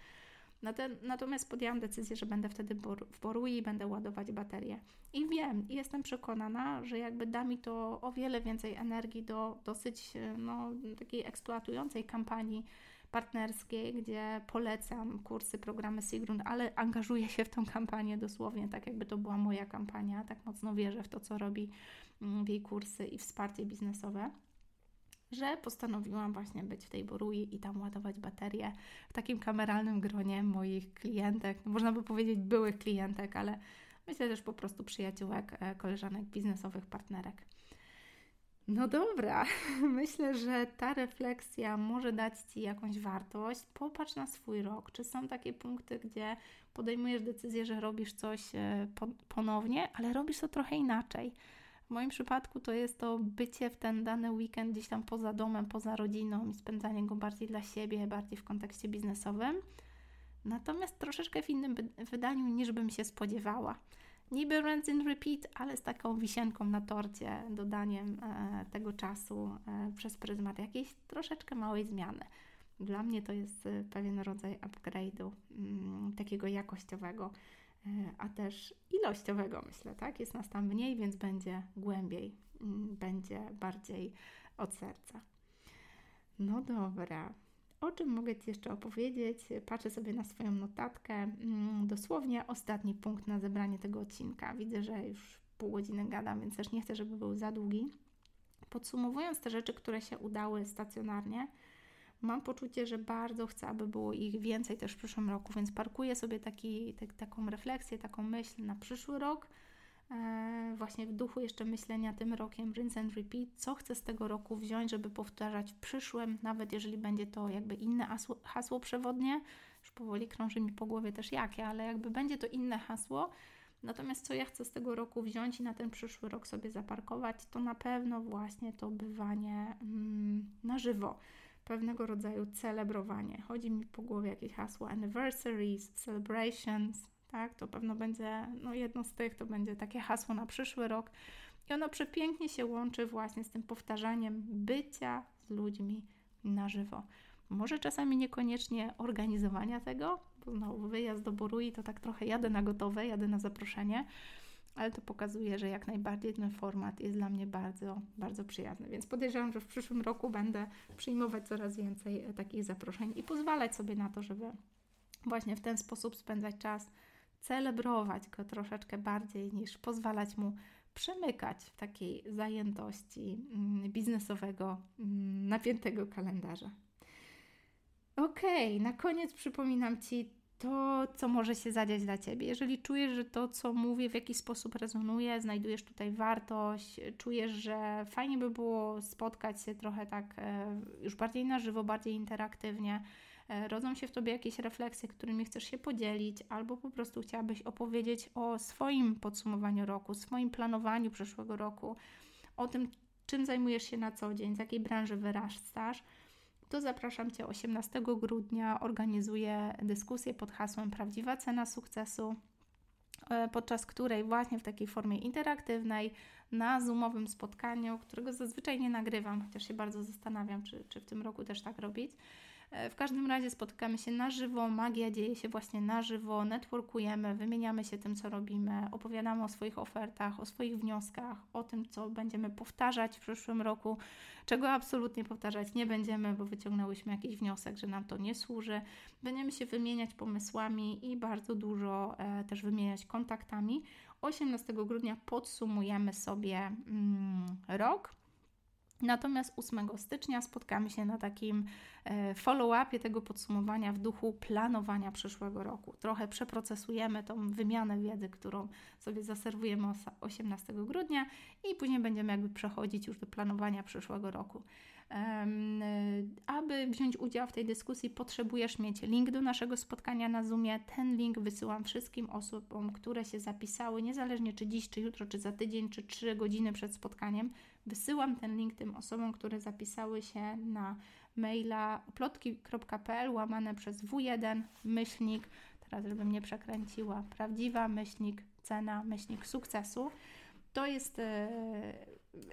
Natomiast podjęłam decyzję, że będę wtedy w Borui i będę ładować baterię. I wiem, i jestem przekonana, że jakby da mi to o wiele więcej energii do dosyć no, takiej eksploatującej kampanii partnerskiej, gdzie polecam kursy, programy Sigrun, ale angażuję się w tą kampanię dosłownie, tak jakby to była moja kampania, tak mocno wierzę w to, co robi mm, w jej kursy i wsparcie biznesowe że postanowiłam właśnie być w tej Borui i tam ładować baterie w takim kameralnym gronie moich klientek, no można by powiedzieć byłych klientek, ale myślę też po prostu przyjaciółek, e, koleżanek biznesowych, partnerek. No dobra, myślę, że ta refleksja może dać Ci jakąś wartość. Popatrz na swój rok. Czy są takie punkty, gdzie podejmujesz decyzję, że robisz coś e, ponownie, ale robisz to trochę inaczej? Moim przypadku to jest to bycie w ten dany weekend gdzieś tam poza domem, poza rodziną i spędzanie go bardziej dla siebie, bardziej w kontekście biznesowym. Natomiast troszeczkę w innym wydaniu niż bym się spodziewała niby rinse repeat, ale z taką wisienką na torcie, dodaniem e, tego czasu e, przez pryzmat jakiejś troszeczkę małej zmiany. Dla mnie to jest e, pewien rodzaj upgrade'u, mm, takiego jakościowego, a też ilościowego, myślę, tak? Jest nas tam mniej, więc będzie głębiej, mm, będzie bardziej od serca. No dobra. O czym mogę Ci jeszcze opowiedzieć? Patrzę sobie na swoją notatkę. Mm, dosłownie ostatni punkt na zebranie tego odcinka. Widzę, że już pół godziny gadam, więc też nie chcę, żeby był za długi. Podsumowując te rzeczy, które się udały stacjonarnie, mam poczucie, że bardzo chcę, aby było ich więcej też w przyszłym roku, więc parkuję sobie taki, tak, taką refleksję, taką myśl na przyszły rok – E, właśnie w duchu jeszcze myślenia tym rokiem, rinse and repeat, co chcę z tego roku wziąć, żeby powtarzać w przyszłym, nawet jeżeli będzie to jakby inne hasło, hasło przewodnie, już powoli krąży mi po głowie też jakie, ale jakby będzie to inne hasło, natomiast co ja chcę z tego roku wziąć i na ten przyszły rok sobie zaparkować, to na pewno właśnie to bywanie mm, na żywo pewnego rodzaju celebrowanie. Chodzi mi po głowie jakieś hasło anniversaries, celebrations, tak? To pewno będzie, no jedno z tych to będzie takie hasło na przyszły rok i ono przepięknie się łączy właśnie z tym powtarzaniem bycia z ludźmi na żywo. Może czasami niekoniecznie organizowania tego, bo znowu wyjazd do Borui to tak trochę jadę na gotowe, jadę na zaproszenie, ale to pokazuje, że jak najbardziej ten format jest dla mnie bardzo, bardzo przyjazny. Więc podejrzewam, że w przyszłym roku będę przyjmować coraz więcej takich zaproszeń i pozwalać sobie na to, żeby właśnie w ten sposób spędzać czas celebrować go troszeczkę bardziej niż pozwalać mu przemykać w takiej zajętości mm, biznesowego, mm, napiętego kalendarza. Okej, okay, na koniec przypominam Ci to, co może się zadziać dla Ciebie. Jeżeli czujesz, że to, co mówię, w jakiś sposób rezonuje, znajdujesz tutaj wartość, czujesz, że fajnie by było spotkać się trochę tak e, już bardziej na żywo, bardziej interaktywnie, E, rodzą się w Tobie jakieś refleksje, którymi chcesz się podzielić, albo po prostu chciałabyś opowiedzieć o swoim podsumowaniu roku, swoim planowaniu przyszłego roku, o tym, czym zajmujesz się na co dzień, z jakiej branży wyrastasz, to zapraszam Cię 18 grudnia. Organizuję dyskusję pod hasłem Prawdziwa cena sukcesu, e, podczas której właśnie w takiej formie interaktywnej, na zoomowym spotkaniu, którego zazwyczaj nie nagrywam, chociaż się bardzo zastanawiam, czy, czy w tym roku też tak robić w każdym razie spotykamy się na żywo, magia dzieje się właśnie na żywo, networkujemy, wymieniamy się tym, co robimy, opowiadamy o swoich ofertach, o swoich wnioskach, o tym, co będziemy powtarzać w przyszłym roku, czego absolutnie powtarzać nie będziemy, bo wyciągnęłyśmy jakiś wniosek, że nam to nie służy. Będziemy się wymieniać pomysłami i bardzo dużo e, też wymieniać kontaktami. 18 grudnia podsumujemy sobie mm, rok Natomiast 8 stycznia spotkamy się na takim e, follow-upie tego podsumowania w duchu planowania przyszłego roku. Trochę przeprocesujemy tą wymianę wiedzy, którą sobie zaserwujemy 18 grudnia i później będziemy jakby przechodzić już do planowania przyszłego roku. Aby wziąć udział w tej dyskusji, potrzebujesz mieć link do naszego spotkania na Zoomie. Ten link wysyłam wszystkim osobom, które się zapisały, niezależnie czy dziś, czy jutro, czy za tydzień, czy 3 godziny przed spotkaniem. Wysyłam ten link tym osobom, które zapisały się na maila oplotki.pl łamane przez W1 myślnik, teraz żebym nie przekręciła, prawdziwa myślnik cena myślnik sukcesu. To jest e,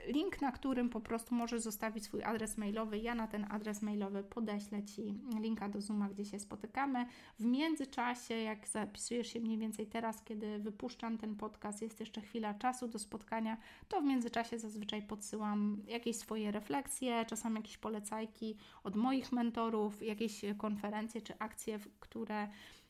link, na którym po prostu możesz zostawić swój adres mailowy. Ja na ten adres mailowy podeślę Ci linka do Zooma, gdzie się spotykamy. W międzyczasie, jak zapisujesz się mniej więcej teraz, kiedy wypuszczam ten podcast, jest jeszcze chwila czasu do spotkania, to w międzyczasie zazwyczaj podsyłam jakieś swoje refleksje, czasami jakieś polecajki od moich mentorów, jakieś konferencje czy akcje, które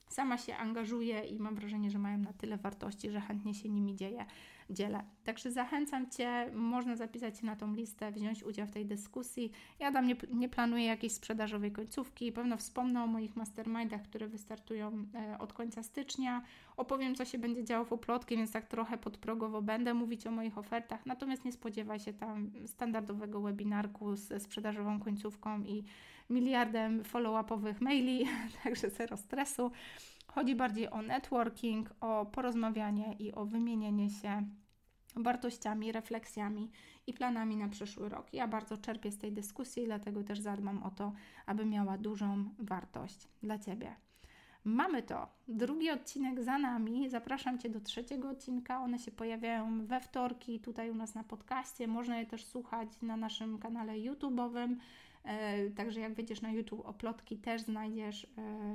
sama się angażuję i mam wrażenie, że mają na tyle wartości, że chętnie się nimi dzieje dzielę. Także zachęcam Cię, można zapisać się na tą listę, wziąć udział w tej dyskusji. Ja tam nie, nie planuję jakiejś sprzedażowej końcówki, pewno wspomnę o moich mastermindach, które wystartują e, od końca stycznia. Opowiem, co się będzie działo w Uplotki, więc tak trochę podprogowo będę mówić o moich ofertach, natomiast nie spodziewaj się tam standardowego webinarku ze sprzedażową końcówką i miliardem follow-upowych maili, także zero stresu. Chodzi bardziej o networking, o porozmawianie i o wymienienie się wartościami, refleksjami i planami na przyszły rok. Ja bardzo czerpię z tej dyskusji, dlatego też zadbam o to, aby miała dużą wartość dla Ciebie. Mamy to. Drugi odcinek za nami. Zapraszam Cię do trzeciego odcinka. One się pojawiają we wtorki tutaj u nas na podcaście. Można je też słuchać na naszym kanale YouTube'owym. E, także jak wejdziesz na YouTube oplotki, też znajdziesz e,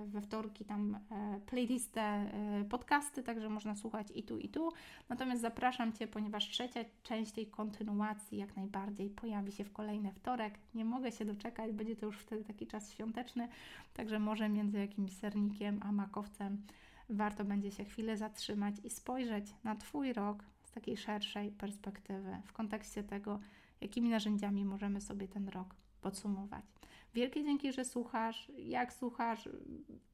we wtorki tam e, playlistę podcasty, także można słuchać i tu, i tu. Natomiast zapraszam Cię, ponieważ trzecia część tej kontynuacji jak najbardziej pojawi się w kolejny wtorek. Nie mogę się doczekać, będzie to już wtedy taki czas świąteczny, także może między jakimś sernikiem a makowcem warto będzie się chwilę zatrzymać i spojrzeć na Twój rok z takiej szerszej perspektywy, w kontekście tego, jakimi narzędziami możemy sobie ten rok podsumować. Wielkie dzięki, że słuchasz. Jak słuchasz,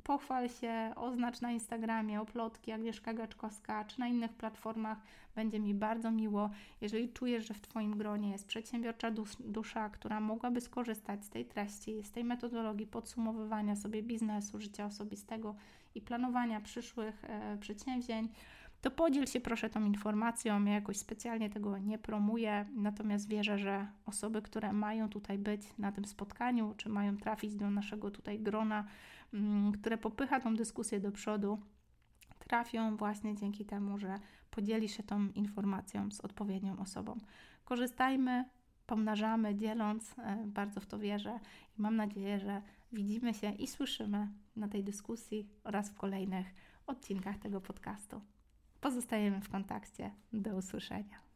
pochwal się, oznacz na Instagramie oplotki Agnieszka Gaczkowska, czy na innych platformach. Będzie mi bardzo miło. Jeżeli czujesz, że w Twoim gronie jest przedsiębiorcza dusza, która mogłaby skorzystać z tej treści, z tej metodologii podsumowywania sobie biznesu, życia osobistego i planowania przyszłych e, przedsięwzięć, to podziel się proszę tą informacją. Ja jakoś specjalnie tego nie promuję, natomiast wierzę, że osoby, które mają tutaj być na tym spotkaniu, czy mają trafić do naszego tutaj grona, mm, które popycha tą dyskusję do przodu, trafią właśnie dzięki temu, że podzieli się tą informacją z odpowiednią osobą. Korzystajmy, pomnażamy, dzieląc, e, bardzo w to wierzę i mam nadzieję, że widzimy się i słyszymy na tej dyskusji oraz w kolejnych odcinkach tego podcastu. Pozostajemy w kontakcie. Do usłyszenia.